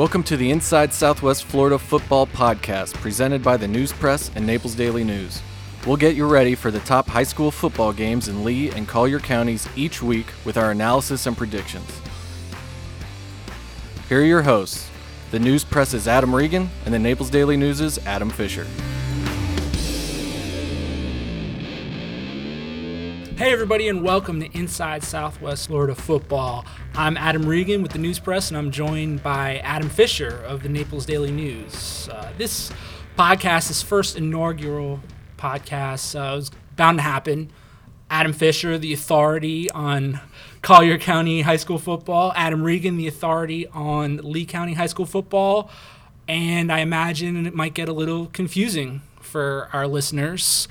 Welcome to the Inside Southwest Florida Football Podcast, presented by the News Press and Naples Daily News. We'll get you ready for the top high school football games in Lee and Collier counties each week with our analysis and predictions. Here are your hosts. The News Press is Adam Regan, and the Naples Daily News is Adam Fisher. Hey, everybody, and welcome to Inside Southwest Florida Football. I'm Adam Regan with the News Press, and I'm joined by Adam Fisher of the Naples Daily News. Uh, this podcast is first inaugural podcast. Uh, was bound to happen. Adam Fisher, the authority on Collier County High School football. Adam Regan, the authority on Lee County High School football. And I imagine it might get a little confusing for our listeners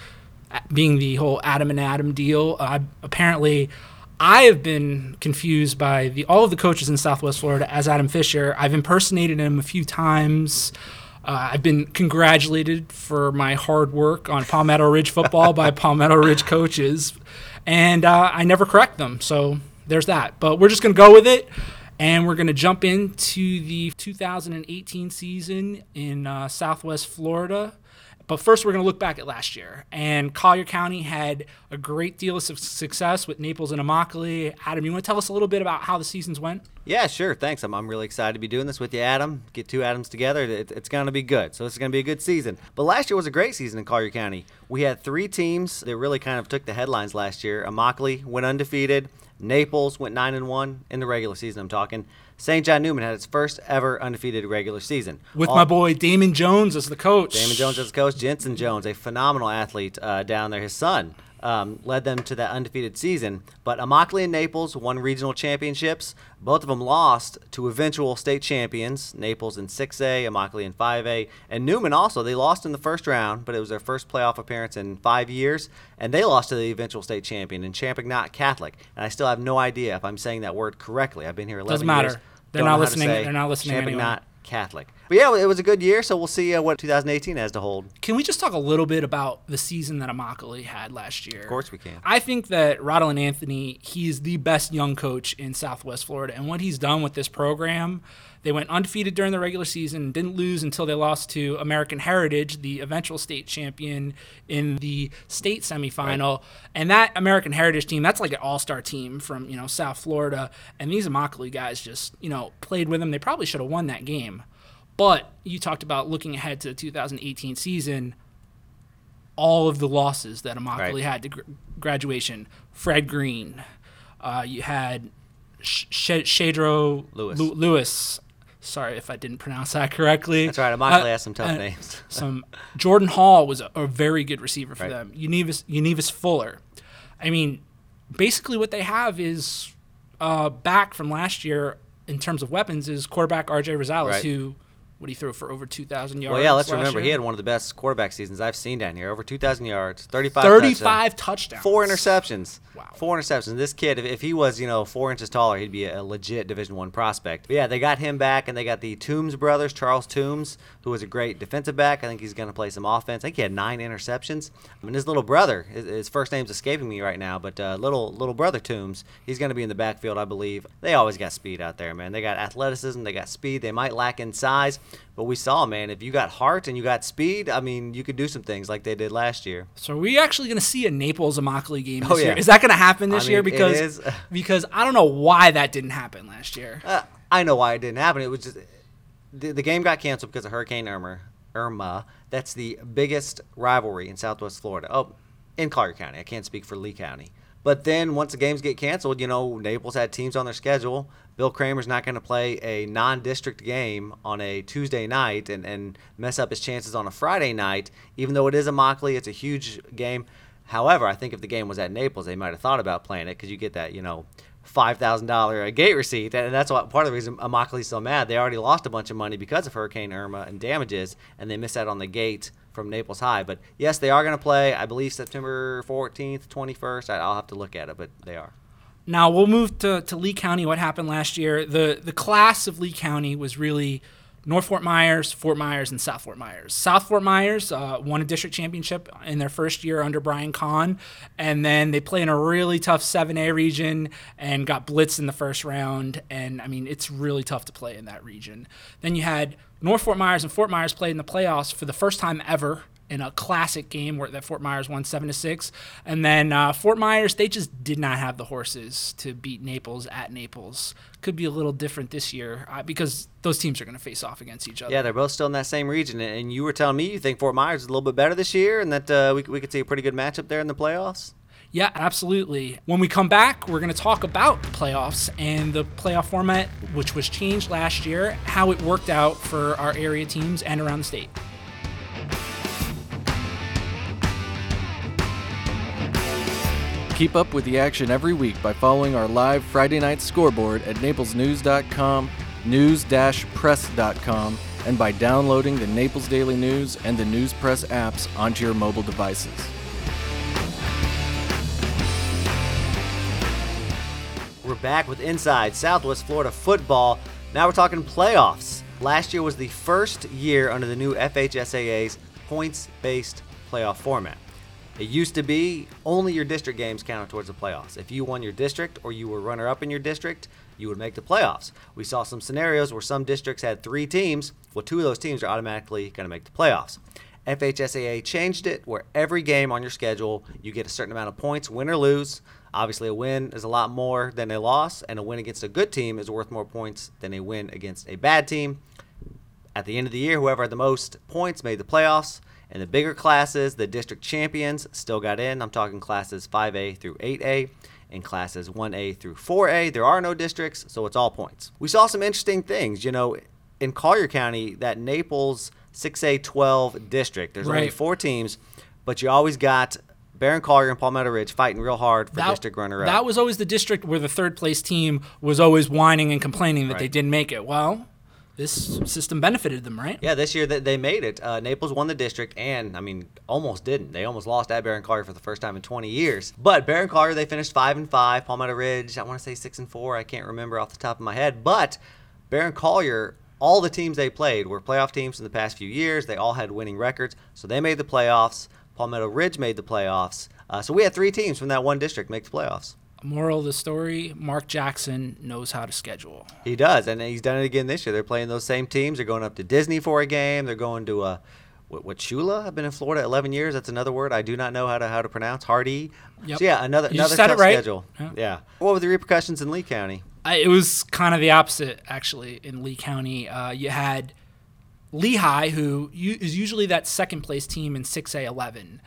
being the whole Adam and Adam deal. Uh, apparently, I have been confused by the all of the coaches in Southwest Florida as Adam Fisher. I've impersonated him a few times. Uh, I've been congratulated for my hard work on Palmetto Ridge football by Palmetto Ridge coaches, and uh, I never correct them. So there's that. But we're just going to go with it, and we're going to jump into the 2018 season in uh, Southwest Florida. But first, we're going to look back at last year. And Collier County had a great deal of success with Naples and Immokalee. Adam, you want to tell us a little bit about how the seasons went? Yeah, sure. Thanks. I'm, I'm really excited to be doing this with you, Adam. Get two Adams together. It, it's going to be good. So, it's going to be a good season. But last year was a great season in Collier County. We had three teams that really kind of took the headlines last year. Immokalee went undefeated. Naples went 9 and 1 in the regular season, I'm talking. St. John Neumann had its first ever undefeated regular season. With All, my boy Damon Jones as the coach. Damon Jones as the coach. Jensen Jones, a phenomenal athlete uh, down there. His son um, led them to that undefeated season. But Immokalee and Naples won regional championships. Both of them lost to eventual state champions, Naples in 6A, Immokalee in 5A. And Neumann also, they lost in the first round, but it was their first playoff appearance in five years. And they lost to the eventual state champion in Champagnat Catholic. And I still have no idea if I'm saying that word correctly. I've been here 11 Doesn't matter. years. They're not listening. They're not listening. Champagnat anyway. Catholic. But yeah, it was a good year, so we'll see uh, what 2018 has to hold. Can we just talk a little bit about the season that Immokalee had last year? Of course we can. I think that Rodolin Anthony, he's the best young coach in Southwest Florida, and what he's done with this program. They went undefeated during the regular season, didn't lose until they lost to American Heritage, the eventual state champion in the state semifinal. Right. And that American Heritage team, that's like an all-star team from, you know, South Florida. And these Immokalee guys just, you know, played with them. They probably should have won that game. But you talked about looking ahead to the 2018 season, all of the losses that Immokalee right. had to gr- graduation. Fred Green, uh, you had Sh- Shadro Lewis. Lu- Lewis. Sorry if I didn't pronounce that correctly. That's right. Immokalee uh, has some tough uh, names. some Jordan Hall was a, a very good receiver for right. them. Univis, Univis Fuller. I mean, basically what they have is uh, back from last year in terms of weapons is quarterback RJ Rosales, right. who – what he threw for over 2,000 yards. Well, yeah, let's remember year. he had one of the best quarterback seasons I've seen down here. Over 2,000 yards, 35 35 touchdowns. Four interceptions. Wow. Four interceptions. This kid, if, if he was, you know, four inches taller, he'd be a legit Division One prospect. But yeah, they got him back, and they got the Toombs brothers, Charles Toombs, who was a great defensive back. I think he's going to play some offense. I think he had nine interceptions. I mean, his little brother, his, his first name's escaping me right now, but uh, little little brother Toombs, he's going to be in the backfield, I believe. They always got speed out there, man. They got athleticism, they got speed. They might lack in size, but we saw, man, if you got heart and you got speed, I mean, you could do some things like they did last year. So are we actually going to see a Naples Immokalee game this oh, yeah. year? Is that going to happen this I mean, year? Because because I don't know why that didn't happen last year. Uh, I know why it didn't happen. It was just the, the game got canceled because of Hurricane Irma. Irma. That's the biggest rivalry in Southwest Florida. Oh, in Collier County. I can't speak for Lee County. But then once the games get canceled, you know, Naples had teams on their schedule. Bill Kramer's not going to play a non district game on a Tuesday night and, and mess up his chances on a Friday night, even though it is Immokalee. It's a huge game. However, I think if the game was at Naples, they might have thought about playing it because you get that, you know, five thousand dollar a gate receipt, and that's what part of the reason Immokalee so mad. They already lost a bunch of money because of Hurricane Irma and damages, and they missed out on the gate from Naples High. But yes, they are going to play. I believe September 14th, 21st. I'll have to look at it, but they are. Now we'll move to, to Lee County. What happened last year? The the class of Lee County was really North Fort Myers, Fort Myers, and South Fort Myers. South Fort Myers uh, won a district championship in their first year under Brian Kahn, and then they play in a really tough 7A region and got blitzed in the first round. And I mean, it's really tough to play in that region. Then you had North Fort Myers and Fort Myers played in the playoffs for the first time ever in a classic game where that Fort Myers won seven to six, and then uh, Fort Myers they just did not have the horses to beat Naples at Naples. Could be a little different this year uh, because those teams are going to face off against each other. Yeah, they're both still in that same region, and you were telling me you think Fort Myers is a little bit better this year, and that uh, we we could see a pretty good matchup there in the playoffs. Yeah, absolutely. When we come back, we're going to talk about the playoffs and the playoff format, which was changed last year, how it worked out for our area teams and around the state. Keep up with the action every week by following our live Friday night scoreboard at naplesnews.com, news-press.com, and by downloading the Naples Daily News and the News Press apps onto your mobile devices. We're back with Inside Southwest Florida football. Now we're talking playoffs. Last year was the first year under the new FHSAA's points based playoff format. It used to be only your district games counted towards the playoffs. If you won your district or you were runner up in your district, you would make the playoffs. We saw some scenarios where some districts had three teams. Well, two of those teams are automatically going to make the playoffs. FHSAA changed it where every game on your schedule, you get a certain amount of points, win or lose. Obviously, a win is a lot more than a loss, and a win against a good team is worth more points than a win against a bad team. At the end of the year, whoever had the most points made the playoffs. In the bigger classes, the district champions still got in. I'm talking classes 5A through 8A. In classes 1A through 4A, there are no districts, so it's all points. We saw some interesting things. You know, in Collier County, that Naples 6A 12 district, there's only four teams, but you always got Barron Collier and Palmetto Ridge fighting real hard for That, district runner up. that was always the district where the third place team was always whining and complaining that they didn't make it. Well, this system benefited them, right? Yeah, this year that they made it. Uh, Naples won the district, and I mean, almost didn't. They almost lost at Barron Collier for the first time in 20 years. But Barron Collier, they finished five and five. Palmetto Ridge, I want to say six and four. I can't remember off the top of my head. But Barron Collier, all the teams they played were playoff teams in the past few years. They all had winning records, so they made the playoffs. Palmetto Ridge made the playoffs. Uh, so we had three teams from that one district make the playoffs. Moral of the story: Mark Jackson knows how to schedule. He does, and he's done it again this year. They're playing those same teams. They're going up to Disney for a game. They're going to uh, what, what Chula? I've been in Florida 11 years. That's another word I do not know how to how to pronounce. Hardee. Yep. So yeah, another You another tough right. schedule. Yeah. Yeah. What were the repercussions in Lee County? I, it was kind of the opposite, actually, in Lee County. Uh, you had Lehigh, who is usually that second place team in 6A 11,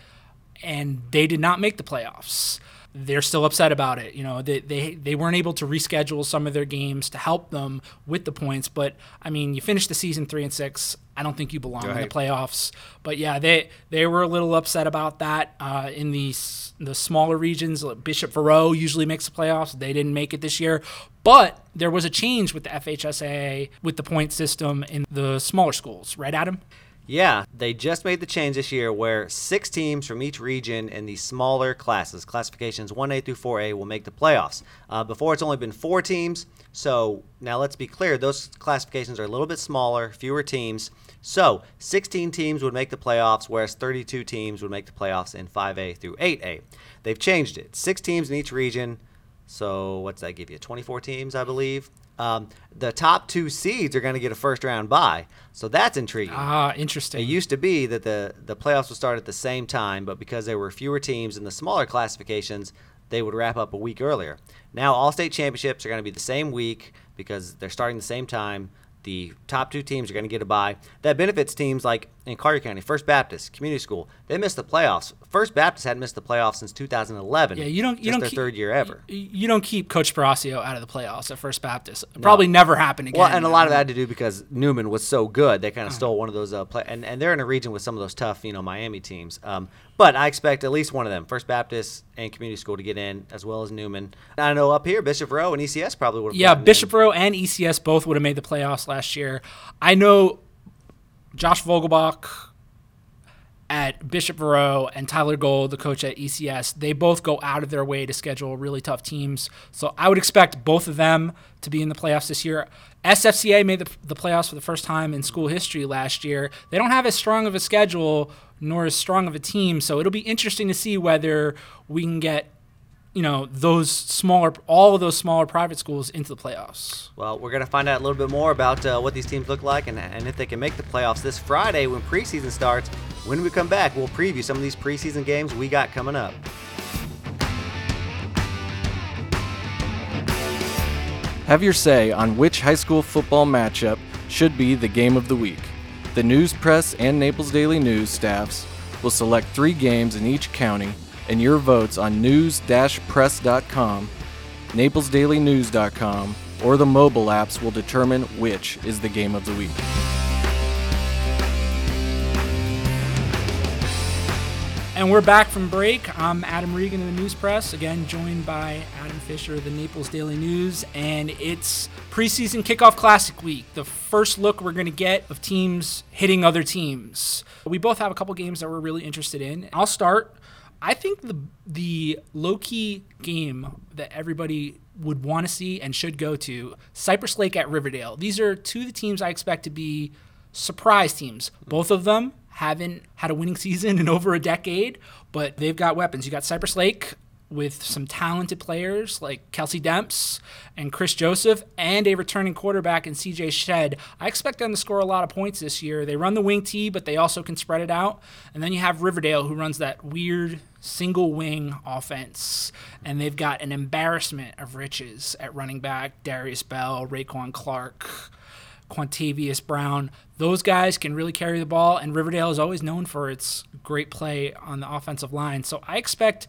and they did not make the playoffs. They're still upset about it. You know, they, they they weren't able to reschedule some of their games to help them with the points. But I mean, you finished the season three and six. I don't think you belong in the playoffs. But yeah, they they were a little upset about that uh, in the the smaller regions. Like Bishop Verot usually makes the playoffs. They didn't make it this year. But there was a change with the FHSA with the point system in the smaller schools, right, Adam? Yeah, they just made the change this year where six teams from each region in the smaller classes, classifications 1A through 4A, will make the playoffs. Uh, before, it's only been four teams. So now let's be clear those classifications are a little bit smaller, fewer teams. So 16 teams would make the playoffs, whereas 32 teams would make the playoffs in 5A through 8A. They've changed it. Six teams in each region. So what's that give you? 24 teams, I believe. Um, the top two seeds are going to get a first round bye. So that's intriguing. Ah, interesting. It used to be that the, the playoffs would start at the same time, but because there were fewer teams in the smaller classifications, they would wrap up a week earlier. Now, all state championships are going to be the same week because they're starting the same time. The top two teams are going to get a bye. That benefits teams like in Collier County, First Baptist Community School. They missed the playoffs. First Baptist hadn't missed the playoffs since 2011. yeah, you don't. You don't their keep, third year ever. You, you don't keep Coach Barasio out of the playoffs at First Baptist. Probably never happened again. Well, and a lot of that had to do because Neumann was so good. They kind of stole one of those uh, play, and, and they're in a region with some of those tough, you know, Miami teams. Um, but I expect at least one of them, First Baptist and Community School, to get in as well as Neumann. I know up here, Bishop Rowe and ECS probably would have. Yeah, Bishop Rowe and ECS both would have made the playoffs last year. I know Josh Vogelbach at Bishop Verot and Tyler Gold, the coach at ECS, they both go out of their way to schedule really tough teams. So I would expect both of them to be in the playoffs this year. SFCA made the, the playoffs for the first time in school history last year. They don't have as strong of a schedule nor as strong of a team, so it'll be interesting to see whether we can get you know those smaller all of those smaller private schools into the playoffs. Well we're going to find out a little bit more about uh, what these teams look like and, and if they can make the playoffs this friday when preseason starts. When we come back we'll preview some of these preseason games we got coming up. Have your say on which high school football matchup should be the game of the week. The news press and naples daily news staffs will select three games in each county and your votes on news-press.com, naplesdailynews.com, or the mobile apps will determine which is the game of the week. And we're back from break. I'm Adam Regan in the News Press, again joined by Adam Fisher of the Naples Daily News, and it's preseason kickoff classic week. The first look we're going to get of teams hitting other teams. We both have a couple games that we're really interested in. I'll start I think the the low key game that everybody would want to see and should go to Cypress Lake at Riverdale. These are two of the teams I expect to be surprise teams. Both of them haven't had a winning season in over a decade, but they've got weapons. You got Cypress Lake with some talented players like Kelsey Demps and Chris Joseph and a returning quarterback in CJ Shed. I expect them to score a lot of points this year. They run the wing T, but they also can spread it out. And then you have Riverdale who runs that weird single wing offense. And they've got an embarrassment of riches at running back Darius Bell, Raquan Clark. Quantavius Brown. Those guys can really carry the ball, and Riverdale is always known for its great play on the offensive line. So I expect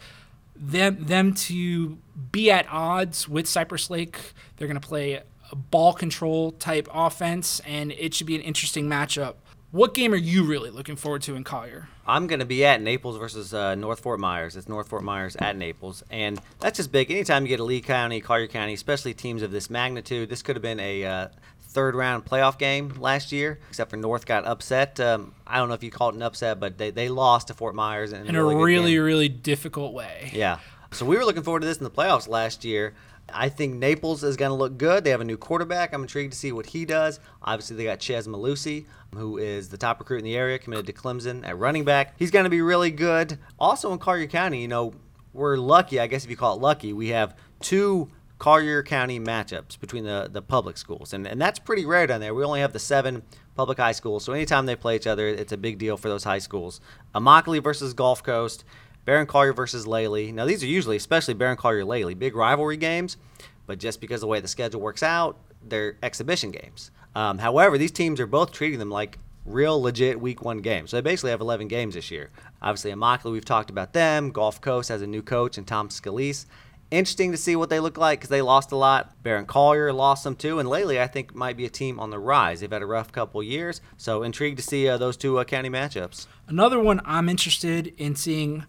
them them to be at odds with Cypress Lake. They're going to play a ball control type offense, and it should be an interesting matchup. What game are you really looking forward to in Collier? I'm going to be at Naples versus uh, North Fort Myers. It's North Fort Myers at Naples, and that's just big. Anytime you get a Lee County, Collier County, especially teams of this magnitude, this could have been a uh, third round playoff game last year, except for North got upset. Um, I don't know if you call it an upset, but they, they lost to Fort Myers in, in a really, a really, really difficult way. Yeah. So we were looking forward to this in the playoffs last year. I think Naples is going to look good. They have a new quarterback. I'm intrigued to see what he does. Obviously, they got Chez Mellusi, who is the top recruit in the area, committed to Clemson at running back. He's going to be really good. Also in Collier County, you know, we're lucky, I guess if you call it lucky, we have two Collier County matchups between the, the public schools. And, and that's pretty rare down there. We only have the seven public high schools. So anytime they play each other, it's a big deal for those high schools. Immokalee versus Gulf Coast, Barron Collier versus Lely. Now, these are usually, especially Barron Collier Lely, big rivalry games. But just because the way the schedule works out, they're exhibition games. Um, however, these teams are both treating them like real legit week one games. So they basically have 11 games this year. Obviously, Immokalee, we've talked about them. Gulf Coast has a new coach and Tom Scalise. Interesting to see what they look like because they lost a lot. Barron Collier lost some too, and Lely I think might be a team on the rise. They've had a rough couple years, so intrigued to see uh, those two uh, county matchups. Another one I'm interested in seeing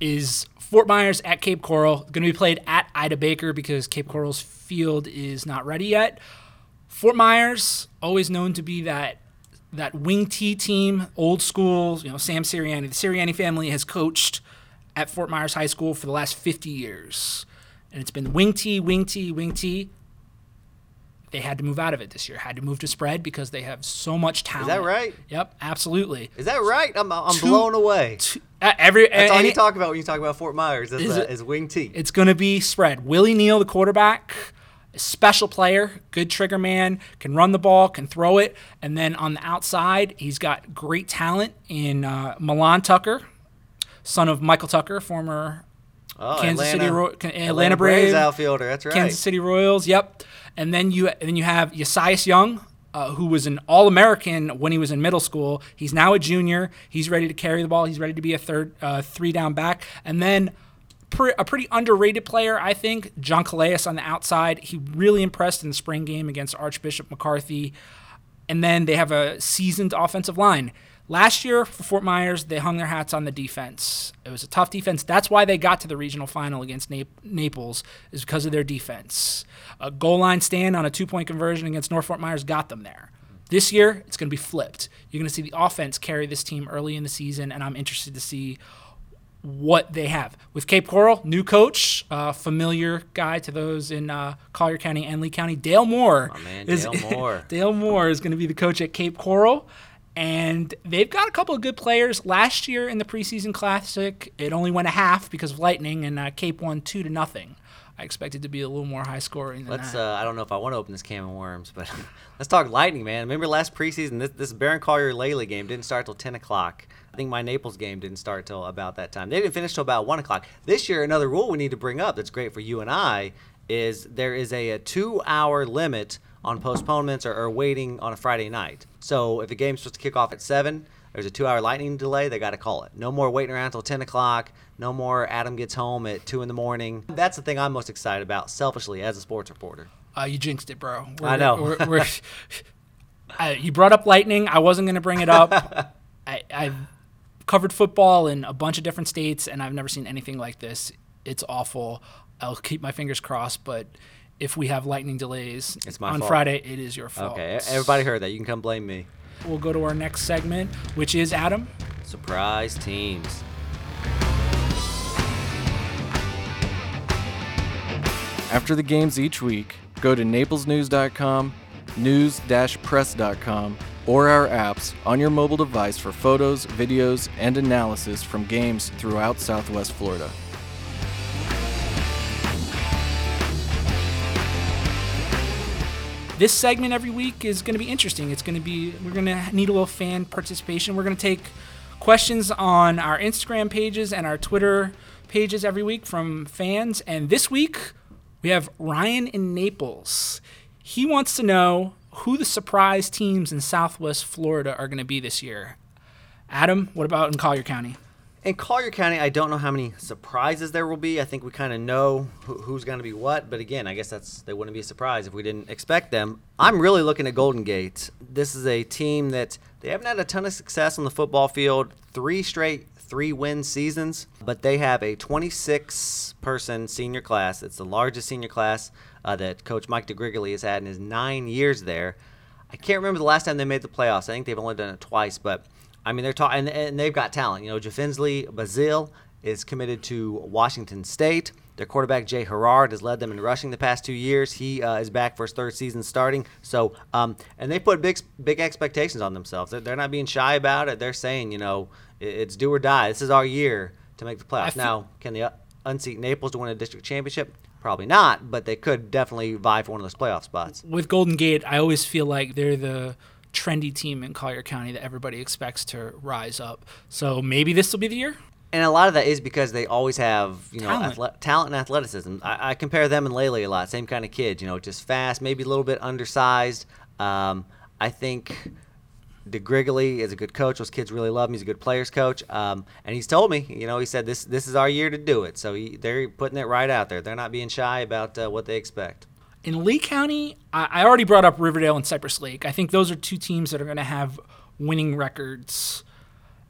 is Fort Myers at Cape Coral. Going to be played at Ida Baker because Cape Coral's field is not ready yet. Fort Myers always known to be that that wing T team, old school. You know, Sam Sirianni. The Sirianni family has coached at Fort Myers High School for the last 50 years and it's been wing T, wing T, wing T. They had to move out of it this year. Had to move to spread because they have so much talent. Is that right? Yep, absolutely. Is that right? I'm, I'm two, blown away. Two, every that's all you talk about when you talk about Fort Myers is, is, uh, is wing T. It's going to be spread. Willie Neal, the quarterback, special player, good trigger man, can run the ball, can throw it, and then on the outside, he's got great talent in uh, Milan Tucker, son of Michael Tucker, former Oh, Kansas Atlanta, City, Ro- Atlanta, Atlanta Braves outfielder. That's right. Kansas City Royals. Yep. And then you and then you have Yesias Young, uh, who was an All American when he was in middle school. He's now a junior. He's ready to carry the ball. He's ready to be a third, uh, three down back. And then pre- a pretty underrated player, I think, John Calais on the outside. He really impressed in the spring game against Archbishop McCarthy. And then they have a seasoned offensive line. Last year for Fort Myers, they hung their hats on the defense. It was a tough defense. That's why they got to the regional final against Naples, is because of their defense. A goal line stand on a two point conversion against North Fort Myers got them there. This year, it's going to be flipped. You're going to see the offense carry this team early in the season, and I'm interested to see what they have. With Cape Coral, new coach, uh, familiar guy to those in uh, Collier County and Lee County, Dale Moore. Man, is, Moore. Dale Moore is going to be the coach at Cape Coral. And they've got a couple of good players. Last year in the preseason classic, it only went a half because of lightning, and uh, Cape won two to nothing. I expected to be a little more high scoring than Let's. that. Uh, I don't know if I want to open this can of worms, but let's talk lightning, man. Remember last preseason, this this Barron Collier Lely game didn't start till ten o'clock. I think my Naples game didn't start till about that time. They didn't finish till about one o'clock. This year, another rule we need to bring up that's great for you and I is there is a, a two-hour limit on postponements or, or waiting on a Friday night. So if the game's supposed to kick off at seven, there's a two-hour lightning delay. They got to call it. No more waiting around till ten o'clock. No more Adam gets home at two in the morning. That's the thing I'm most excited about, selfishly as a sports reporter. Uh, you jinxed it, bro. I know. We're, we're, uh, you brought up lightning. I wasn't going to bring it up. I, I've covered football in a bunch of different states, and I've never seen anything like this. It's awful. I'll keep my fingers crossed, but if we have lightning delays It's my on fault. Friday, it is your fault. Okay, everybody heard that. You can come blame me. We'll go to our next segment, which is Adam. Surprise teams. After the games each week, go to naplesnews.com, news-press.com, or our apps on your mobile device for photos, videos, and analysis from games throughout Southwest Florida. This segment every week is going to be interesting. It's going to be, we're going to need a little fan participation. We're going to take questions on our Instagram pages and our Twitter pages every week from fans. And this week, we have Ryan in Naples. He wants to know who the surprise teams in Southwest Florida are going to be this year. Adam, what about in Collier County? In Collier County, I don't know how many surprises there will be. I think we kind of know who, who's going to be what, but again, I guess that's they wouldn't be a surprise if we didn't expect them. I'm really looking at Golden Gate. This is a team that they haven't had a ton of success on the football field. Three straight three-win seasons, but they have a 26-person senior class. It's the largest senior class uh, that Coach Mike DeGrigoli has had in his nine years there. I can't remember the last time they made the playoffs. I think they've only done it twice, but I mean, they're talking, and, and they've got talent. You know, Jafinsley Bazil is committed to Washington State. Their quarterback Jay Herard has led them in rushing the past two years. He uh, is back for his third season starting. So, um, and they put big, big expectations on themselves. They're, they're not being shy about it. They're saying, you know, it, it's do or die. This is our year to make the playoffs. feel- now, can they uh, unseat Naples to win a district championship? Probably not, but they could definitely vie for one of those playoff spots. with Golden Gate, I always feel like they're the trendy team in Collier County that everybody expects to rise up. So maybe this will be the year. And a lot of that is because they always have, you know, Talent. athle- talent and athleticism. I, I compare them and Lely a lot. Same kind of kid, you know, just fast, maybe a little bit undersized. Um, I think DeGrigoli is a good coach. Those kids really love him. He's a good players coach. Um, and he's told me, you know, he said this this is our year to do it. So he, they're putting it right out there. They're not being shy about uh, what they expect. In Lee County, I, I already brought up Riverdale and Cypress Lake. I think those are two teams that are going to have winning records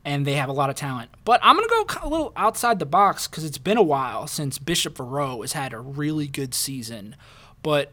and they have a lot of talent. But I'm going to go a little outside the box because it's been a while since Bishop Verot has had a really good season. But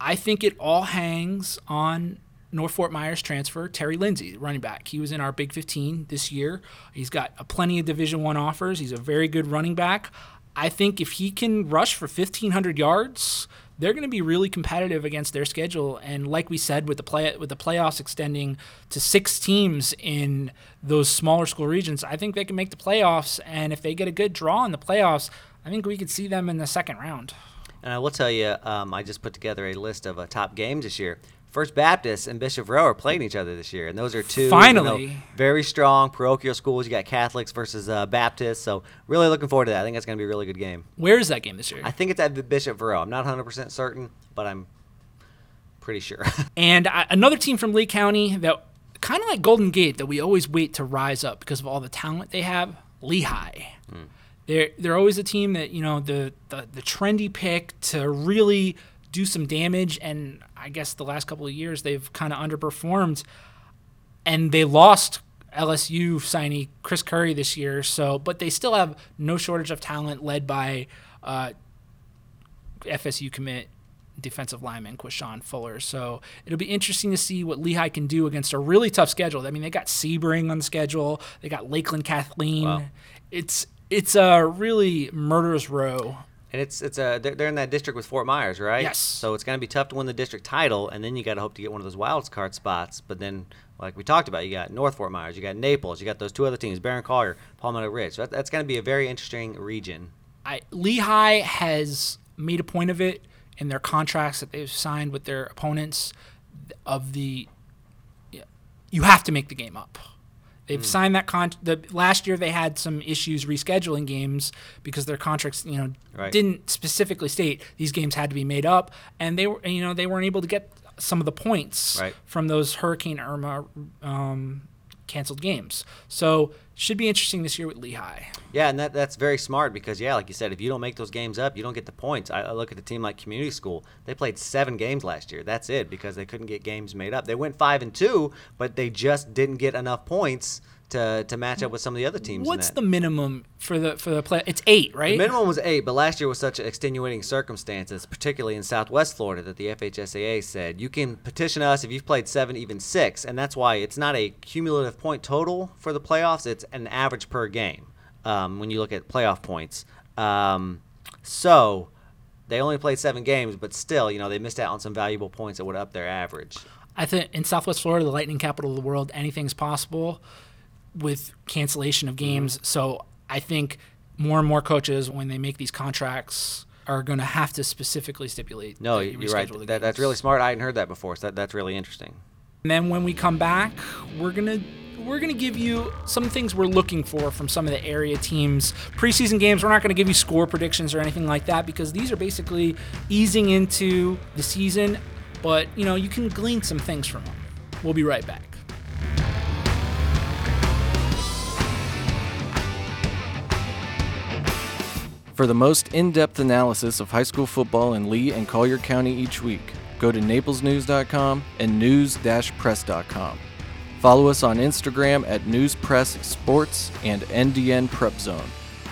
I think it all hangs on North Fort Myers transfer Terry Lindsay, running back. He was in our Big 15 this year. He's got a plenty of Division One offers. He's a very good running back. I think if he can rush for 1,500 yards, they're going to be really competitive against their schedule. And like we said, with the play with the playoffs extending to six teams in those smaller school regions, I think they can make the playoffs. And if they get a good draw in the playoffs, I think we could see them in the second round. And I will tell you, um, I just put together a list of uh, top games this year. First Baptist and Bishop Rowe are playing each other this year, and those are two you know, very strong parochial schools. You got Catholics versus uh, Baptists, so really looking forward to that. I think that's going to be a really good game. Where is that game this year? I think it's at Bishop Rowe. I'm not 100% certain, but I'm pretty sure. And I, another team from Lee County that kind of like Golden Gate that we always wait to rise up because of all the talent they have, Lehigh. They're they're always a team that you know the, the the trendy pick to really do some damage, and I guess the last couple of years they've kind of underperformed, and they lost LSU signee Chris Curry this year. So, but they still have no shortage of talent, led by uh, FSU commit defensive lineman Quashon Fuller. So it'll be interesting to see what Lehigh can do against a really tough schedule. I mean, they got Sebring on the schedule. They got Lakeland Kathleen. Wow. It's it's a really murderous row. And it's it's a they're, they're in that district with Fort Myers, right? Yes. So it's going to be tough to win the district title, and then you got to hope to get one of those wild card spots. But then, like we talked about, you got North Fort Myers, you got Naples, you got those two other teams, Barron Collier, Palmetto Ridge. So that, that's going to be a very interesting region. I, Lehigh has made a point of it in their contracts that they've signed with their opponents of the you have to make the game up. They've signed that con. The last year they had some issues rescheduling games because their contracts, you know, Right. didn't specifically state these games had to be made up, and they were, you know, they weren't able to get some of the points Right. from those Hurricane Irma um, canceled games. So should be interesting this year with Lehigh. Yeah, and that that's very smart because yeah, like you said, if you don't make those games up, you don't get the points. I, I look at a team like Community School; they played seven games last year. That's it because they couldn't get games made up. They went five and two, but they just didn't get enough points to to match up with some of the other teams. in What's the minimum for the for the play? It's eight, right? The minimum was eight, but last year was such extenuating circumstances, particularly in Southwest Florida, that the FHSAA said you can petition us if you've played seven, even six, and that's why it's not a cumulative point total for the playoffs; it's an average per game um, when you look at playoff points. Um, so they only played seven games, but still, you know, they missed out on some valuable points that would up their average. I think in Southwest Florida, the lightning capital of the world, anything's possible with cancellation of Mm-hmm. games. So I think more and more coaches, when they make these contracts, are going to have to specifically stipulate. No, you you're right. That, that's really smart. I hadn't heard that before, so that, that's really interesting. And then when we come back, we're gonna we're gonna give you some things we're looking for from some of the area teams. Preseason games, we're not gonna give you score predictions or anything like that because these are basically easing into the season. But you know, you can glean some things from them. We'll be right back. For the most in depth analysis of high school football in Lee and Collier County each week, go to naplesnews.com and news press.com. Follow us on Instagram at Newspress Sports and NDN Prep Zone.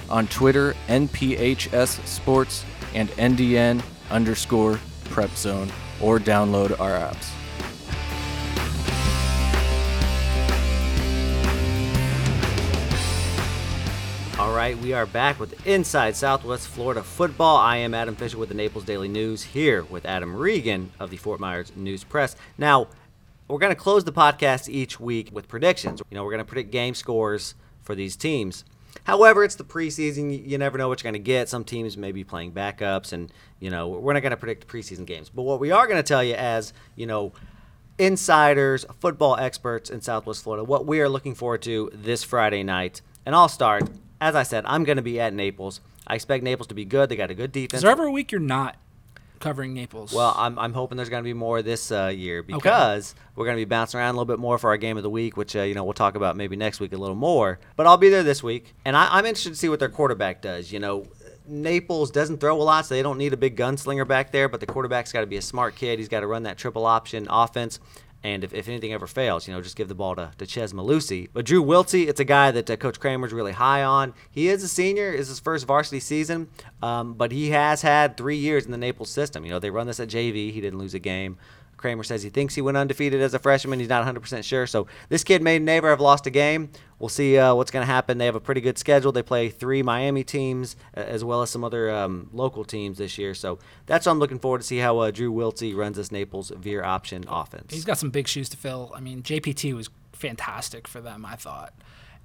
On Twitter, NPHS Sports and NDN underscore Prep Zone, or download our apps. Right, we are back with Inside Southwest Florida Football. I am Adam Fisher with the Naples Daily News here with Adam Regan of the Fort Myers News Press. Now, we're going to close the podcast each week with predictions. You know, we're going to predict game scores for these teams. However, it's the preseason. You- never know what you're going to get. Some teams may be playing backups, and, you know, we're not going to predict preseason games. But what we are going to tell you as, you know, insiders, football experts in Southwest Florida, what we are looking forward to this Friday night. And I'll start. As I said, I'm going to be at Naples. I expect Naples to be good. They got a good defense. Is there ever a week you're not covering Naples? Well, I'm, I'm hoping there's going to be more this uh, year because we're going to be bouncing around a little bit more for our game of the week, which uh, you know we'll talk about maybe next week a little more. But I'll be there this week, and I, I'm interested to see what their quarterback does. You know, Naples doesn't throw a lot, so they don't need a big gunslinger back there. But the quarterback's got to be a smart kid. He's got to run that triple option offense. And if, if anything ever fails, you know, just give the ball to, to Chez Mellusi. But Drew Wiltsey, it's a guy that uh, Coach Kramer's really high on. He is a senior, is his first varsity season, um, but he has had three years in the Naples system. You know, they run this at JV. He didn't lose a game. Kramer says he thinks he went undefeated as a freshman. He's not 100% sure. So this kid may never have lost a game. We'll see uh, what's going to happen. They have a pretty good schedule. They play three Miami teams uh, as well as some other um, local teams this year. So that's what I'm looking forward to see how uh, Drew Wiltsey runs this Naples veer option offense. He's got some big shoes to fill. I mean, JPT was fantastic for them, I thought.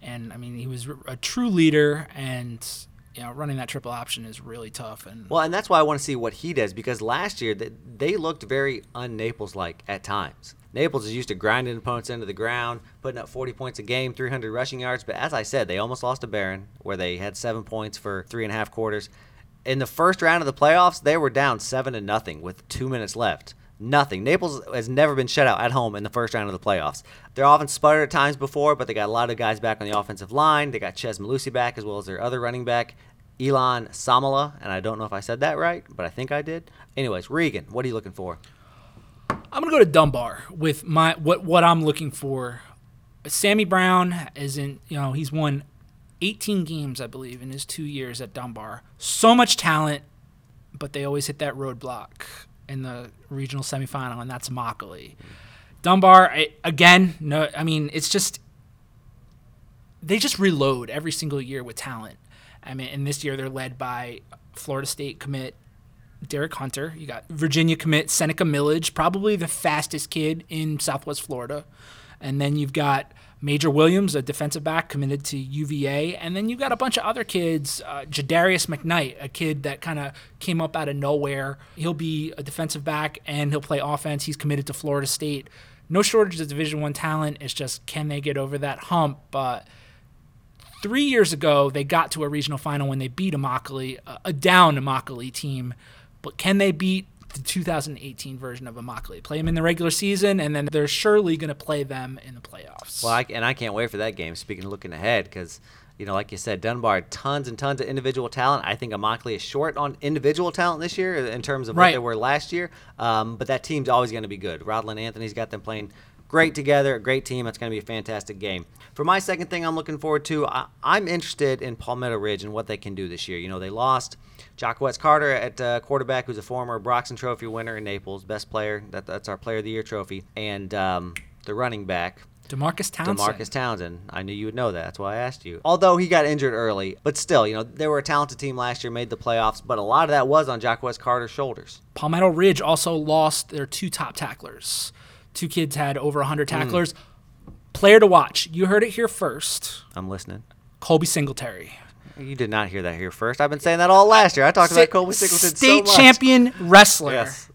And I mean, he was a true leader, and you know, running that triple option is really tough. And Well, and that's why I want to see what he does because last year th- they looked very un-Naples like at times. Naples is used to grinding opponents into the ground, putting up 40 points a game, 300 rushing yards. But as I said, they almost lost to Barron, where they had seven points for three and a half quarters. In the first round of the playoffs, they were down seven to nothing with two minutes left. Nothing. Naples has never been shut out at home in the first round of the playoffs. Their offense sputtered at times before, but they got a lot of guys back on the offensive line. They got Chez Mellusi back as well as their other running back, Elon Samala, and I don't know if I said that right, but I think I did. Anyways, Regan, what are you looking for? I'm gonna go to Dunbar with my what what I'm looking for. Sammy Brown is in you know he's won 18 games I believe in his two years at Dunbar. So much talent, but they always hit that roadblock. in the regional semifinal, and that's Immokalee. Dunbar, I, again, no, I mean, it's just they just reload every single year with talent. I mean, and this year they're led by Florida State commit Derek Hunter. You got Virginia commit Seneca Millage, probably the fastest kid in Southwest Florida. And then you've got Major Williams, a defensive back committed to UVA. And then you've got a bunch of other kids. Uh, Jadarius McKnight, a kid that kind of came up out of nowhere. He'll be a defensive back and he'll play offense. He's committed to Florida State. No shortage of Division One talent. It's just can they get over that hump? But three years ago, they got to a regional final when they beat Immokalee, a down Immokalee team. But can they beat the 2018 version of Immokalee? Play them in the regular season, and then they're surely going to play them in the playoffs. Well, I, and I can't wait for that game. Speaking of looking ahead, because you know, like you said, Dunbar tons and tons of individual talent. I think Immokalee is short on individual talent this year in terms of Right. what they were last year. Um, but that team's always going to be good. Rodland Anthony's got them playing great together, a great team. It's going to be a fantastic game. For my second thing, I'm looking forward to. I, I'm interested in Palmetto Ridge and what they can do this year. You know, they lost Jacquez Carter at uh, quarterback, who's a former Broxton Trophy winner in Naples, best player. That, that's our Player of the Year trophy, and um, the running back. Demarcus Townsend. Demarcus Townsend. I knew you would know that. That's why I asked you. Although he got injured early, but still, you know, they were a talented team last year, made the playoffs, but a lot of that was on Jacquez Carter's shoulders. Palmetto Ridge also lost their two top tacklers. Two kids had over 100 Hmm. tacklers. Player to watch. You heard it here first. I'm listening. Colby Singletary. You did not hear that here first. I've been saying that all last year. I talked about Colby Singleton State so much. champion wrestler. Yes.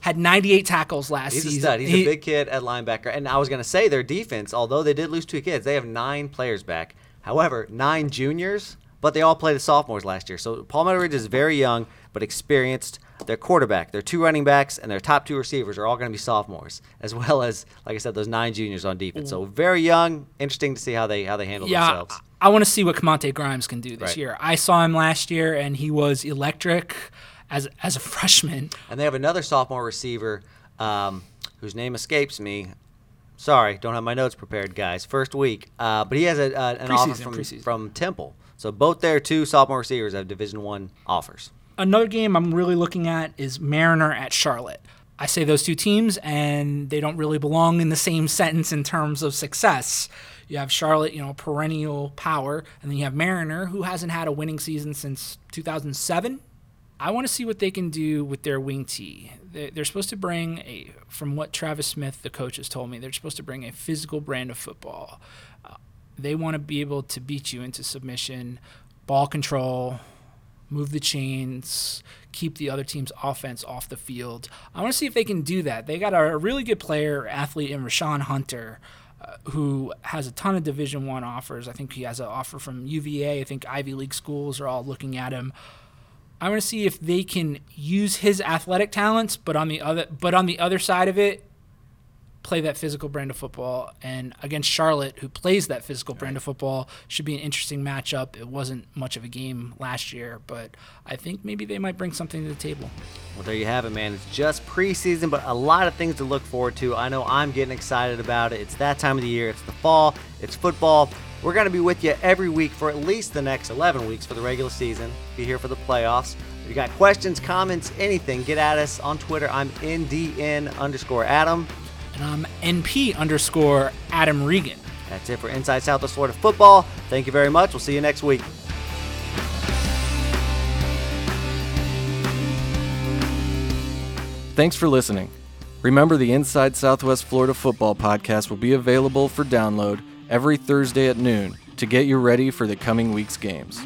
Had 98 tackles last He's a season. stud. He's He- a big kid at linebacker. And I was going to say their defense, although they did lose two kids, they have nine players back. However, nine juniors, but they all played as sophomores last year. So Palmetto Ridge is very young, but experienced. Their quarterback, their two running backs, and their top two receivers are all going to be sophomores, as well as, like I said, those nine juniors on defense. So very young. Interesting to see how they how they handle yeah, themselves. I, want to see what Camonte Grimes can do this Right. year. I saw him last year, and he was electric as as a freshman. And they have another sophomore receiver um, whose name escapes me. Sorry, don't have my notes prepared, guys. First week, uh, but he has a, uh, an offer Preseason, from, preseason. from Temple. So both their two sophomore receivers have Division One offers. Another game I'm really looking at is Mariner at Charlotte. I say those two teams, and they don't really belong in the same sentence in terms of success. You have Charlotte, you know, perennial power, and then you have Mariner, who hasn't had a winning season since 2007. I want to see what they can do with their wing tee. They- They're supposed to bring a, from what Travis Smith, the coach, has told me, they're supposed to bring a physical brand of football. Uh, they want to be able to beat you into submission, ball control, move the chains, keep the other team's offense off the field. I want to see if they can do that. They got a really good player, athlete in Rashawn Hunter, uh, who has a ton of Division One offers. I think he has an offer from UVA. I think Ivy League schools are all looking at him. I want to see if they can use his athletic talents, but on the other, but on the other side of it, play that physical brand of football. And against Charlotte, who plays that physical brand of football, should be an interesting matchup. It wasn't much of a game last year, but I think maybe they might bring something to the table. Well, there you have it, man. It's just preseason, but a lot of things to look forward to. I know I'm getting excited about it. It's that time of the year. It's the fall. It's football. We're going to be with you every week for at least the next 11 weeks for the regular season. Be here for the playoffs. If you got questions, comments, anything, get at us on Twitter. I'm NDN underscore Adam. And I'm NP underscore Adam Regan. That's it for Inside Southwest Florida Football. Thank you very much. We'll see you next week. Thanks for listening. Remember, the Inside Southwest Florida Football podcast will be available for download every Thursday at noon to get you ready for the coming week's games.